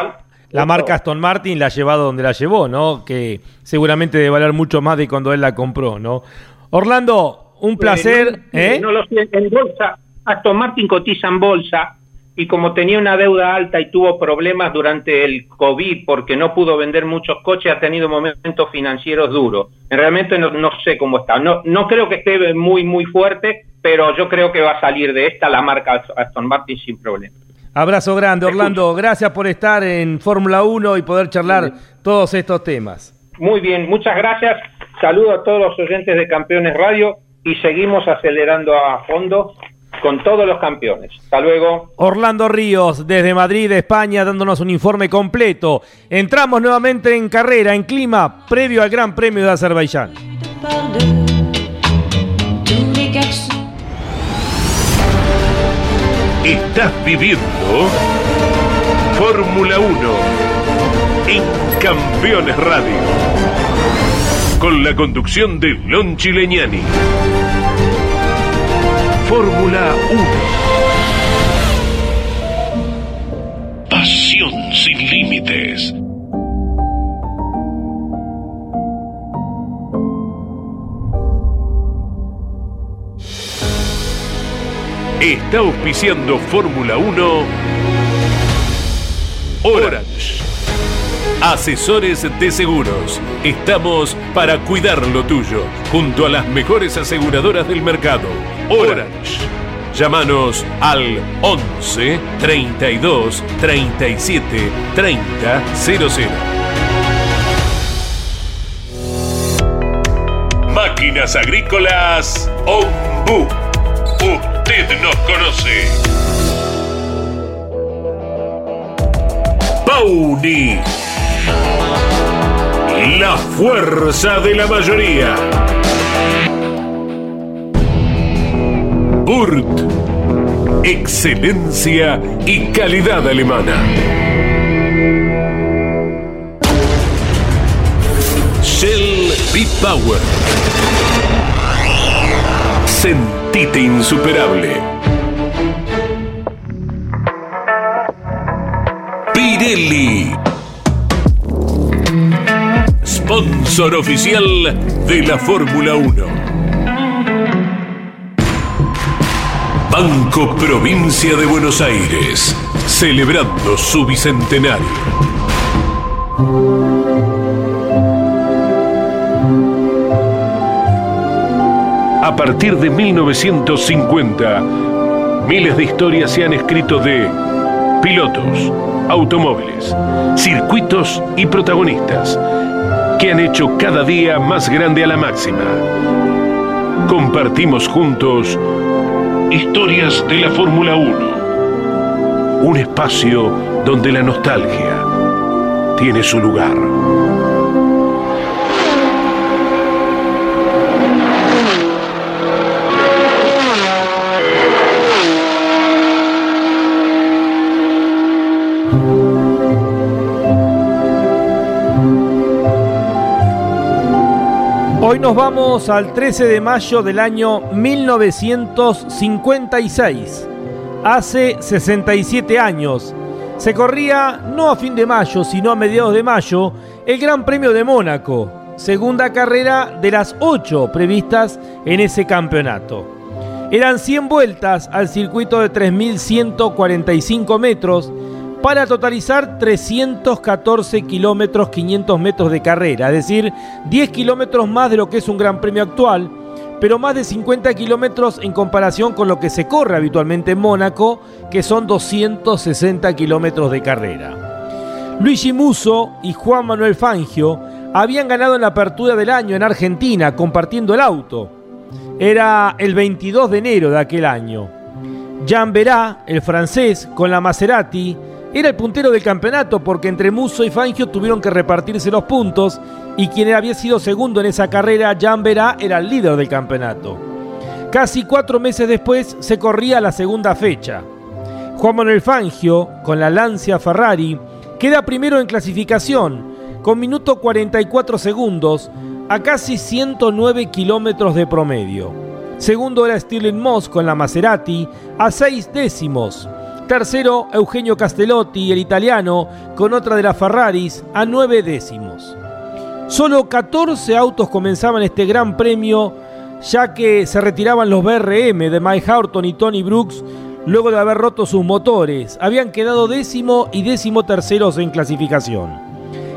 la marca Aston Martin la ha llevado donde la llevó, ¿no? Que seguramente debe valer mucho más de cuando él la compró, ¿no? Orlando, un placer. ¿eh? No, lo sé, en bolsa, Aston Martin cotiza en bolsa y como tenía una deuda alta y tuvo problemas durante el COVID porque no pudo vender muchos coches, ha tenido momentos financieros duros. Realmente no, no sé cómo está. No, no creo que esté muy, muy fuerte, pero yo creo que va a salir de esta la marca Aston Martin sin problema. Abrazo grande, Orlando. Gracias por estar en Fórmula 1 y poder charlar todos estos temas. Muy bien, muchas gracias. Saludo a todos los oyentes de Campeones Radio y seguimos acelerando a fondo con todos los campeones. Hasta luego. Orlando Ríos, desde Madrid, España, dándonos un informe completo. Entramos nuevamente en carrera, en clima, previo al Gran Premio de Azerbaiyán. Estás viviendo Fórmula 1 en Campeones Radio con la conducción de Lon Chileñani. Fórmula 1. Pasión sin límites. Está auspiciando Fórmula 1 Orange. Asesores de Seguros. Estamos para cuidar lo tuyo, junto a las mejores aseguradoras del mercado. Orange. Llámanos al 11 32 37 30 00. Máquinas Agrícolas Ombu. Usted nos conoce. Pauni la fuerza de la mayoría. Burt. Excelencia y calidad alemana. Shell B-Power. Sentite insuperable. Pirelli sponsor oficial de la Fórmula 1. Banco Provincia de Buenos Aires, celebrando su bicentenario. A partir de 1950, miles de historias se han escrito de pilotos, automóviles, circuitos y protagonistas que han hecho cada día más grande a la máxima. Compartimos juntos historias de la Fórmula 1. Un espacio donde la nostalgia tiene su lugar. Hoy nos vamos al 13 de mayo del año 1956. Hace 67 años. Se corría no a fin de mayo, sino a mediados de mayo, el Gran Premio de Mónaco, segunda carrera de las ocho previstas en ese campeonato. Eran 100 vueltas al circuito de 3.145 metros para totalizar 314 kilómetros 500 metros de carrera, es decir, 10 kilómetros más de lo que es un Gran Premio actual, pero más de 50 kilómetros en comparación con lo que se corre habitualmente en Mónaco, que son 260 kilómetros de carrera. Luigi Musso y Juan Manuel Fangio habían ganado en la apertura del año en Argentina compartiendo el auto. Era el 22 de enero de aquel año. Jean Verá, el francés, con la Maserati, era el puntero del campeonato porque entre Musso y Fangio tuvieron que repartirse los puntos y quien había sido segundo en esa carrera, Jan Verá, era el líder del campeonato. Casi cuatro meses después se corría la segunda fecha. Juan Manuel Fangio, con la Lancia Ferrari, queda primero en clasificación, con minuto 44 segundos, a casi 109 kilómetros de promedio. Segundo era Stirling Moss con la Maserati, a seis décimos. Tercero, Eugenio Castellotti, el italiano, con otra de las Ferraris, a nueve décimos. Solo 14 autos comenzaban este gran premio, ya que se retiraban los BRM de Mike Horton y Tony Brooks luego de haber roto sus motores. Habían quedado décimo y décimo terceros en clasificación.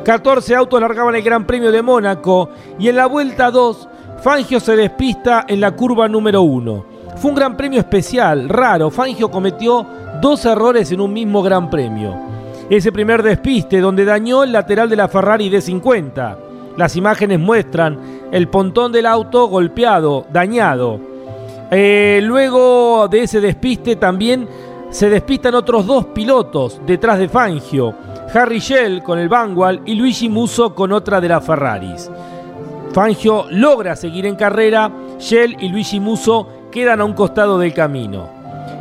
14 autos largaban el Gran Premio de Mónaco y en la vuelta 2, Fangio se despista en la curva número 1. Fue un gran premio especial, raro. Fangio cometió dos errores en un mismo gran premio. Ese primer despiste donde dañó el lateral de la Ferrari D50. Las imágenes muestran el pontón del auto golpeado, dañado. Eh, luego de ese despiste también se despistan otros dos pilotos detrás de Fangio. Harry Shell con el Vanguard y Luigi Musso con otra de las Ferraris. Fangio logra seguir en carrera, Shell y Luigi Musso quedan a un costado del camino.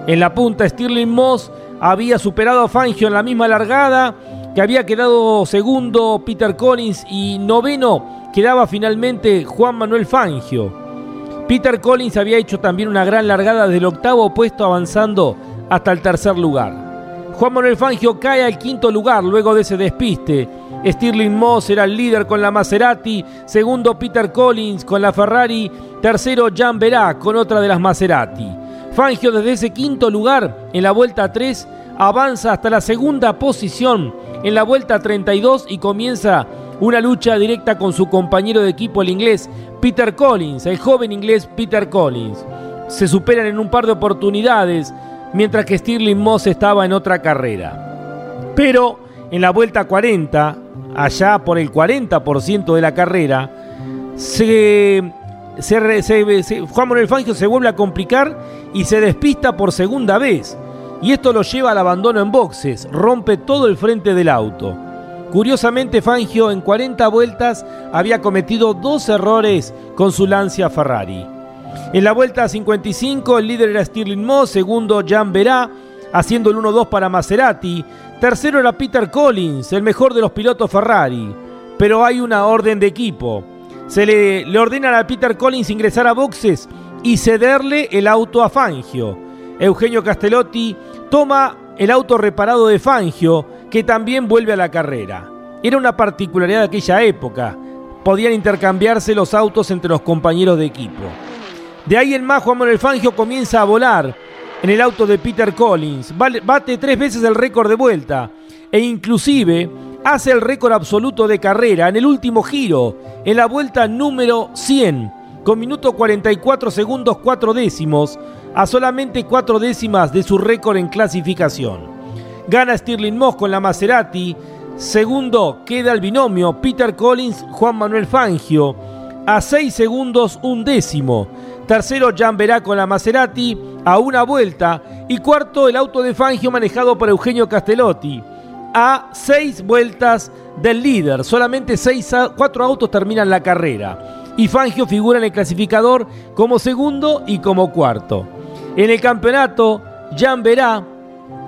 En la punta, Stirling Moss había superado a Fangio en la misma largada, que había quedado segundo Peter Collins y noveno quedaba finalmente Juan Manuel Fangio. Peter Collins había hecho también una gran largada del octavo puesto avanzando hasta el tercer lugar. Juan Manuel Fangio cae al quinto lugar luego de ese despiste. Stirling Moss era el líder con la Maserati, segundo Peter Collins con la Ferrari, tercero Jan Verá con otra de las Maserati. Fangio desde ese quinto lugar en la vuelta 3 avanza hasta la segunda posición en la vuelta 32 y comienza una lucha directa con su compañero de equipo el inglés Peter Collins, el joven inglés Peter Collins. Se superan en un par de oportunidades mientras que Stirling Moss estaba en otra carrera. Pero en la vuelta 40, allá por el 40% de la carrera, se Juan Manuel Fangio se vuelve a complicar y se despista por segunda vez. Y esto lo lleva al abandono en boxes, rompe todo el frente del auto. Curiosamente, Fangio en 40 vueltas había cometido dos errores con su Lancia Ferrari. En la vuelta 55, el líder era Stirling Moss, segundo Jan Verá, haciendo el 1-2 para Maserati. Tercero era Peter Collins, el mejor de los pilotos Ferrari. Pero hay una orden de equipo se le, le ordenan a Peter Collins ingresar a boxes y cederle el auto a Fangio. Eugenio Castellotti toma el auto reparado de Fangio, que también vuelve a la carrera. Era una particularidad de aquella época. Podían intercambiarse los autos entre los compañeros de equipo. De ahí en más, Juan Manuel Fangio comienza a volar en el auto de Peter Collins. Bate tres veces el récord de vuelta. E inclusive hace el récord absoluto de carrera en el último giro, en la vuelta número 100, con minuto 44 segundos 4 décimos, a solamente 4 décimas de su récord en clasificación. Gana Stirling Moss con la Maserati, segundo queda el binomio Peter Collins, Juan Manuel Fangio, a 6 segundos un décimo. Tercero, Jan Verá con la Maserati a una vuelta. Y cuarto, el auto de Fangio manejado por Eugenio Castellotti a seis vueltas del líder. Solamente seis, cuatro autos terminan la carrera. Y Fangio figura en el clasificador como segundo y como cuarto. En el campeonato, Jan Verá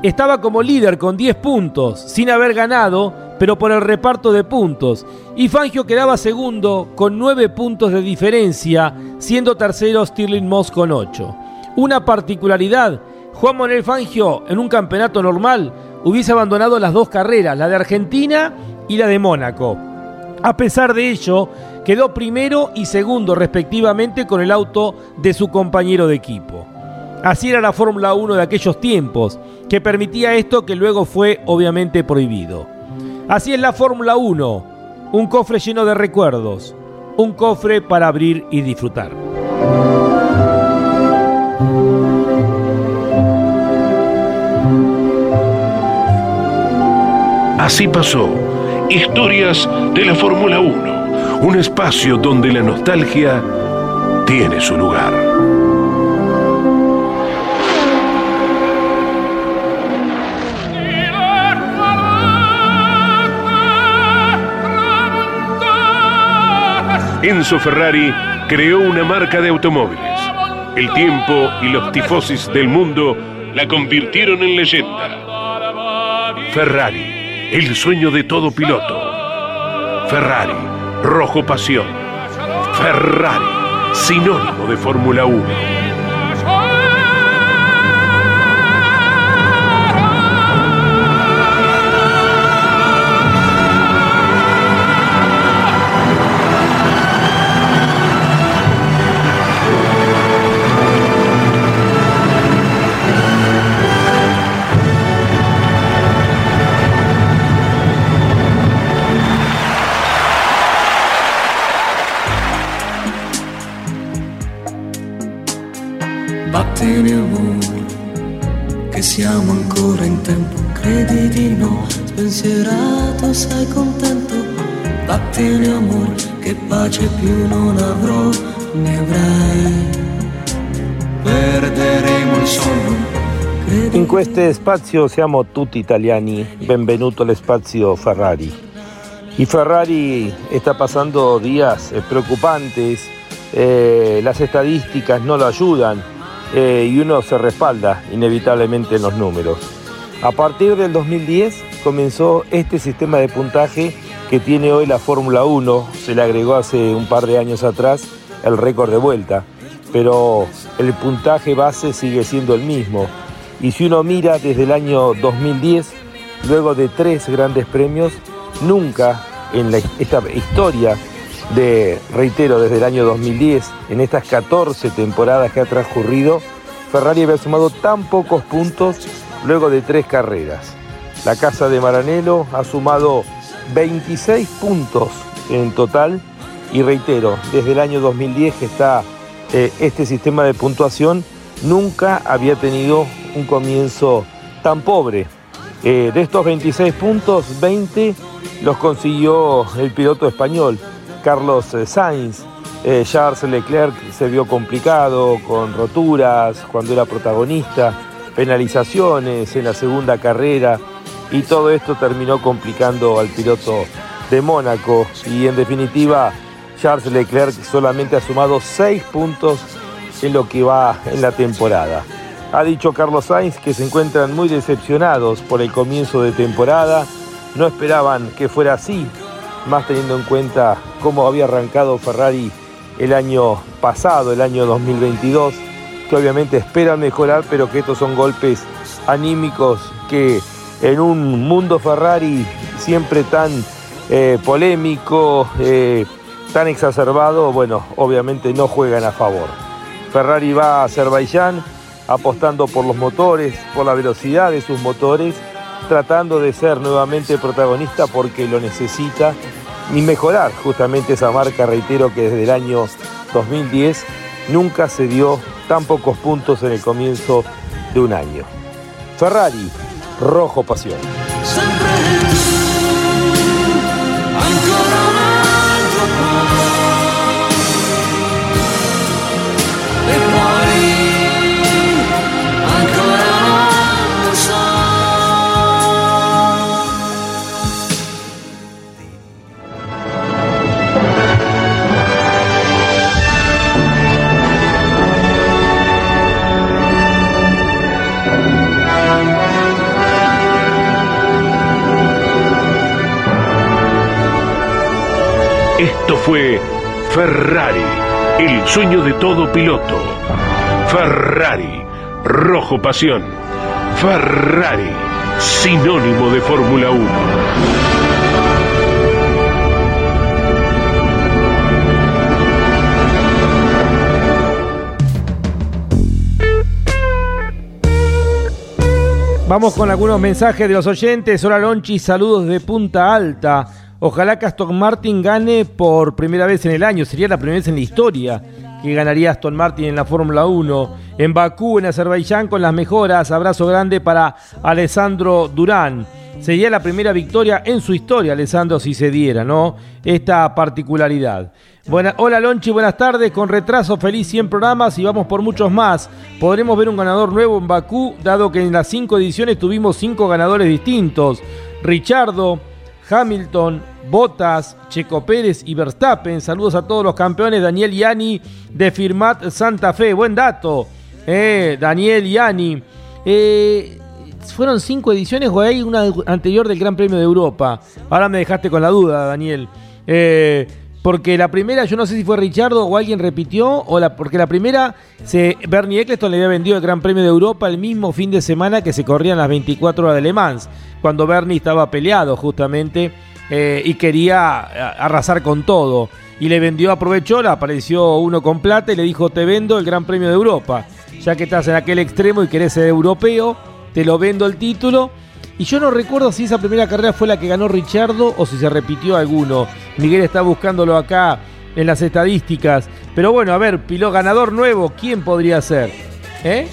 estaba como líder con 10 puntos, sin haber ganado, pero por el reparto de puntos. Y Fangio quedaba segundo con nueve puntos de diferencia, siendo tercero Stirling Moss con ocho. Una particularidad, Juan Manuel Fangio en un campeonato normal hubiese abandonado las dos carreras, la de Argentina y la de Mónaco. A pesar de ello, quedó primero y segundo respectivamente con el auto de su compañero de equipo. Así era la Fórmula 1 de aquellos tiempos, que permitía esto que luego fue obviamente prohibido. Así es la Fórmula 1, un cofre lleno de recuerdos, un cofre para abrir y disfrutar. Así pasó. Historias de la Fórmula 1. Un espacio donde la nostalgia tiene su lugar. Enzo Ferrari creó una marca de automóviles. El tiempo y los tifosis del mundo la convirtieron en leyenda. Ferrari, el sueño de todo piloto. Ferrari, rojo pasión. Ferrari, sinónimo de Fórmula 1. In questo spazio siamo tutti italiani, benvenuto al spazio Ferrari. Y Ferrari está pasando días eh, preocupantes, eh, las estadísticas no lo ayudan eh, y uno se respalda inevitablemente en los números. A partir del 2010 comenzó este sistema de puntaje que tiene hoy la Fórmula 1, se le agregó hace un par de años atrás el récord de vuelta, pero el puntaje base sigue siendo el mismo. Y si uno mira desde el año 2010, luego de tres grandes premios, nunca en esta historia de, reitero, desde el año 2010, en estas 14 temporadas que ha transcurrido, Ferrari había sumado tan pocos puntos luego de tres carreras. La casa de Maranello ha sumado 26 puntos en total y reitero, desde el año 2010 que está eh, este sistema de puntuación, nunca había tenido un comienzo tan pobre. Eh, de estos 26 puntos, 20 los consiguió el piloto español, Carlos eh, Sainz. Charles Leclerc se vio complicado con roturas cuando era protagonista, penalizaciones en la segunda carrera y todo esto terminó complicando al piloto de Mónaco y en definitiva Charles Leclerc solamente ha sumado 6 puntos en lo que va en la temporada. Ha dicho Carlos Sainz que se encuentran muy decepcionados por el comienzo de temporada, no esperaban que fuera así, más teniendo en cuenta cómo había arrancado Ferrari el año pasado, el año 2022, que obviamente esperan mejorar, pero que estos son golpes anímicos que en un mundo Ferrari siempre tan eh, polémico, eh, tan exacerbado, bueno, obviamente no juegan a favor. Ferrari va a Azerbaiyán apostando por los motores, por la velocidad de sus motores, tratando de ser nuevamente protagonista porque lo necesita y mejorar justamente esa marca, reitero que desde el año 2010 nunca se dio tan pocos puntos en el comienzo de un año. Ferrari Rojo Pasión. Fue Ferrari, el sueño de todo piloto. Ferrari, rojo pasión. Ferrari, sinónimo de Fórmula 1. Vamos con algunos mensajes de los oyentes. Hola Lonchi, saludos de Punta Alta. Ojalá que Aston Martin gane por primera vez en el año. Sería la primera vez en la historia que ganaría Aston Martin en la Fórmula 1. En Bakú, en Azerbaiyán, con las mejoras. Abrazo grande para Alessandro Durán. Sería la primera victoria en su historia, Alessandro, si se diera, ¿no? Esta particularidad. hola Lonchi, buenas tardes. Con retraso, feliz 100 programas y vamos por muchos más. Podremos ver un ganador nuevo en Bakú, dado que en las cinco ediciones tuvimos cinco ganadores distintos. Richardo, Hamilton, Bottas, Checo Pérez y Verstappen. Saludos a todos los campeones. Daniel Yani de Firmat Santa Fe. Buen dato. Eh, Daniel Yani. Eh, fueron cinco ediciones o hay una anterior del Gran Premio de Europa. Ahora me dejaste con la duda, Daniel. Eh, porque la primera, yo no sé si fue Richardo o alguien repitió, o la, porque la primera, se, Bernie Eccleston le había vendido el Gran Premio de Europa el mismo fin de semana que se corrían las 24 horas de Le Mans, cuando Bernie estaba peleado justamente eh, y quería eh, arrasar con todo. Y le vendió, aprovechó, le apareció uno con plata y le dijo, te vendo el Gran Premio de Europa. Ya que estás en aquel extremo y querés ser europeo, te lo vendo el título. Y yo no recuerdo si esa primera carrera fue la que ganó Richardo o si se repitió alguno. Miguel está buscándolo acá en las estadísticas. Pero bueno, a ver, piloto ganador nuevo, ¿quién podría ser? ¿Eh?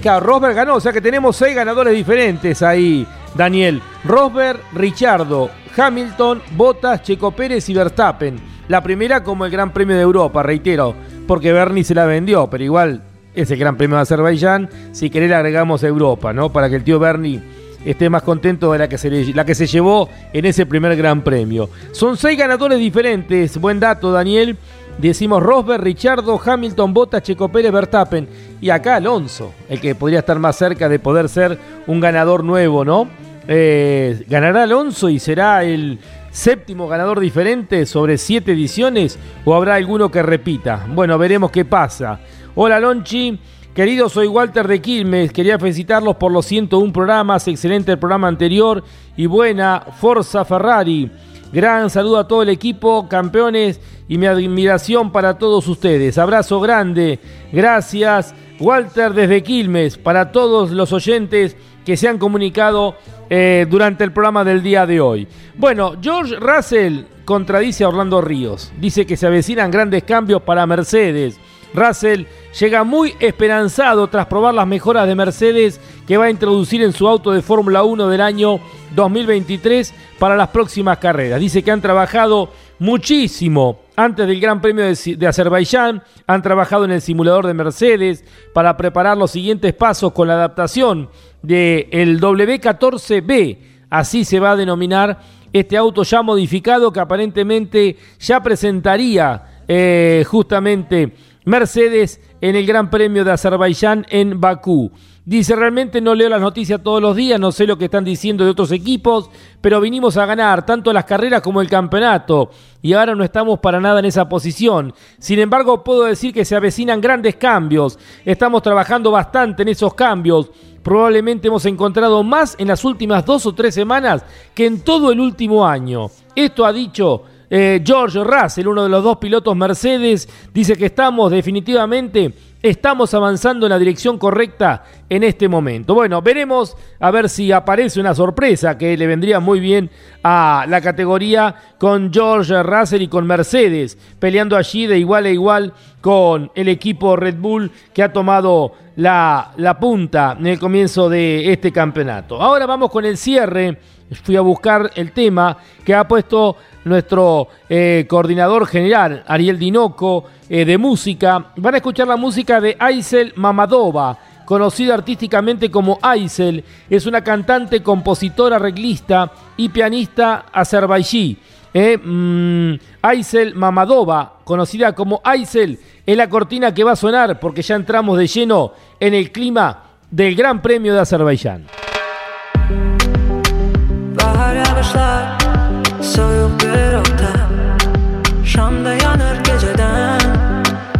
Claro, Rosberg ganó, o sea que tenemos seis ganadores diferentes ahí, Daniel. Rosberg, Richardo, Hamilton, Bottas, Checo Pérez y Verstappen. La primera como el Gran Premio de Europa, reitero, porque Bernie se la vendió, pero igual es el Gran Premio de Azerbaiyán. Si querés le agregamos Europa, ¿no? Para que el tío Bernie esté más contento de la que, se la que se llevó en ese primer Gran Premio. Son seis ganadores diferentes. Buen dato, Daniel. Decimos Rosberg, Richardo, Hamilton, Bottas, Checo Pérez, Verstappen. Y acá Alonso, el que podría estar más cerca de poder ser un ganador nuevo, ¿no? Eh, ¿Ganará Alonso y será el séptimo ganador diferente sobre siete ediciones o habrá alguno que repita? Bueno, veremos qué pasa. Hola Lonchi, querido, soy Walter de Quilmes, quería felicitarlos por los 101 programas, excelente el programa anterior y buena, Forza Ferrari. Gran saludo a todo el equipo, campeones y mi admiración para todos ustedes. Abrazo grande, gracias Walter desde Quilmes, para todos los oyentes que se han comunicado eh, durante el programa del día de hoy. Bueno, George Russell contradice a Orlando Ríos. Dice que se avecinan grandes cambios para Mercedes. Russell llega muy esperanzado tras probar las mejoras de Mercedes que va a introducir en su auto de Fórmula 1 del año 2023 para las próximas carreras. Dice que han trabajado muchísimo antes del Gran Premio de, Azerbaiyán, han trabajado en el simulador de Mercedes para preparar los siguientes pasos con la adaptación del W14B, así se va a denominar este auto ya modificado que aparentemente ya presentaría eh, justamente Mercedes en el Gran Premio de Azerbaiyán en Bakú. Dice, realmente no leo las noticias todos los días, no sé lo que están diciendo de otros equipos, pero vinimos a ganar tanto las carreras como el campeonato y ahora no estamos para nada en esa posición. Sin embargo, puedo decir que se avecinan grandes cambios, estamos trabajando bastante en esos cambios. Probablemente hemos encontrado más en las últimas dos o tres semanas que en todo el último año. Esto ha dicho eh, George Russell, uno de los dos pilotos Mercedes, dice que estamos definitivamente, estamos avanzando en la dirección correcta en este momento. Bueno, veremos a ver si aparece una sorpresa que le vendría muy bien a la categoría con George Russell y con Mercedes, peleando allí de igual a igual con el equipo Red Bull que ha tomado la, la punta en el comienzo de este campeonato. Ahora vamos con el cierre. Fui a buscar el tema que ha puesto nuestro eh, coordinador general, Ariel Dinoco, eh, de música. Van a escuchar la música de Aisel Mamadova, conocida artísticamente como Aisel. Es una cantante, compositora, arreglista y pianista azerbaiyí. Eh, mm, Aisel Mamadova, conocida como Aisel, es la cortina que va a sonar porque ya entramos de lleno en el clima del Gran Premio de Azerbaiyán.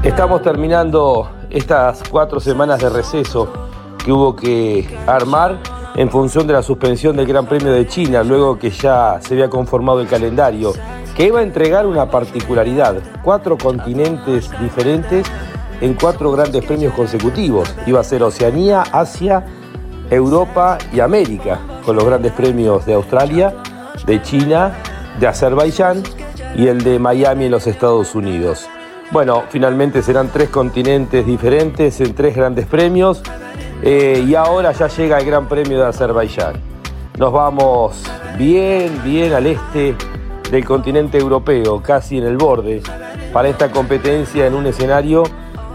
Estamos terminando estas cuatro semanas de receso que hubo que armar en función de la suspensión del Gran Premio de China, luego que ya se había conformado el calendario, que iba a entregar una particularidad, cuatro continentes diferentes en cuatro grandes premios consecutivos. Iba a ser Oceanía, Asia, Europa y América con los grandes premios de Australia, de China, de Azerbaiyán y el de Miami en los Estados Unidos. Bueno, finalmente serán tres continentes diferentes en tres grandes premios eh, y ahora ya llega el Gran Premio de Azerbaiyán. Nos vamos bien, bien al este del continente europeo, casi en el borde, para esta competencia en un escenario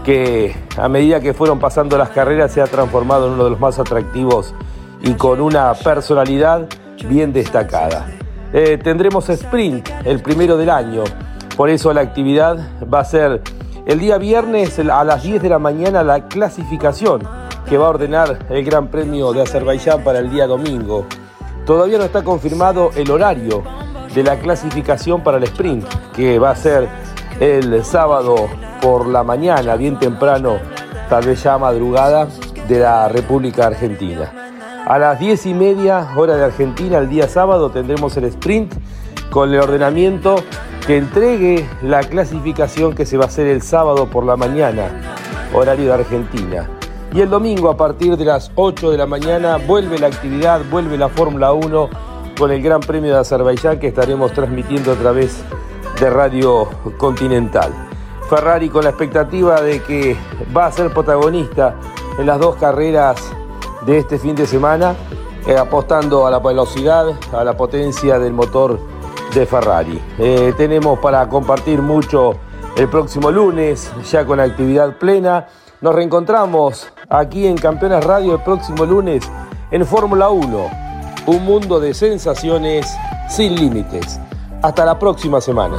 que a medida que fueron pasando las carreras se ha transformado en uno de los más atractivos y con una personalidad bien destacada. Eh, tendremos sprint, el primero del año, por eso la actividad va a ser el día viernes a las 10 de la mañana la clasificación que va a ordenar el Gran Premio de Azerbaiyán para el día domingo. Todavía no está confirmado el horario de la clasificación para el sprint, que va a ser el sábado por la mañana, bien temprano, tal vez ya madrugada, de la República Argentina. A las 10 y media hora de Argentina, el día sábado, tendremos el sprint con el ordenamiento que entregue la clasificación que se va a hacer el sábado por la mañana, horario de Argentina. Y el domingo a partir de las 8 de la mañana vuelve la actividad, vuelve la Fórmula 1 con el Gran Premio de Azerbaiyán que estaremos transmitiendo a través de Radio Continental. Ferrari con la expectativa de que va a ser protagonista en las dos carreras de este fin de semana, eh, apostando a la velocidad, a la potencia del motor de Ferrari. Eh, tenemos para compartir mucho el próximo lunes, ya con actividad plena. Nos reencontramos aquí en Campeones Radio el próximo lunes en Fórmula 1, un mundo de sensaciones sin límites. Hasta la próxima semana.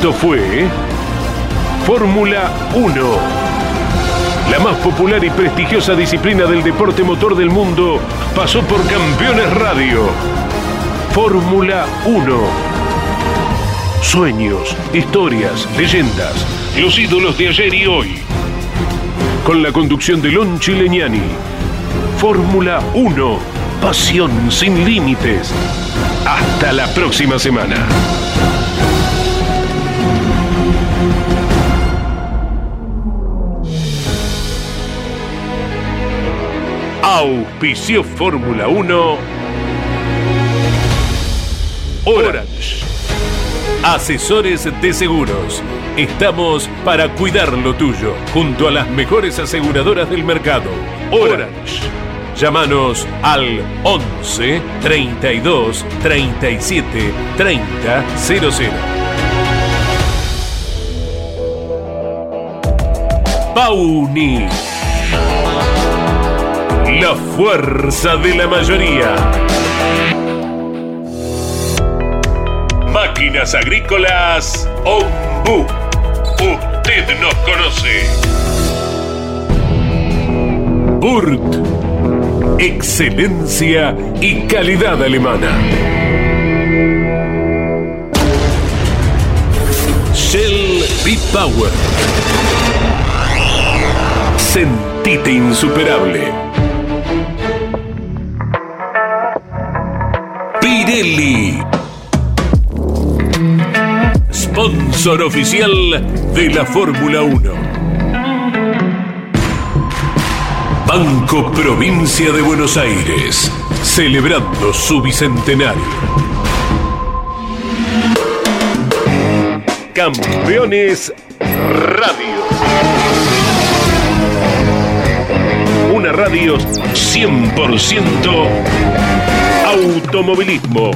Esto fue Fórmula 1. La más popular y prestigiosa disciplina del deporte motor del mundo pasó por Campeones Radio. Fórmula 1. Sueños, historias, leyendas, los ídolos de ayer y hoy. Con la conducción de Lon Chileñani. Fórmula 1. Pasión sin límites. Hasta la próxima semana. Auspicio Fórmula 1 Orange. Asesores de seguros. Estamos para cuidar lo tuyo, junto a las mejores aseguradoras del mercado. Orange. Llámanos al 11 32 37 30 00. Pauni la fuerza de la mayoría. Máquinas agrícolas Ombu. Usted nos conoce. Burt. Excelencia y calidad alemana. Shell B-Power. Sentite insuperable. Sponsor oficial de la Fórmula 1. Banco Provincia de Buenos Aires, celebrando su bicentenario. Campeones Radio. Una radio 100% automovilismo.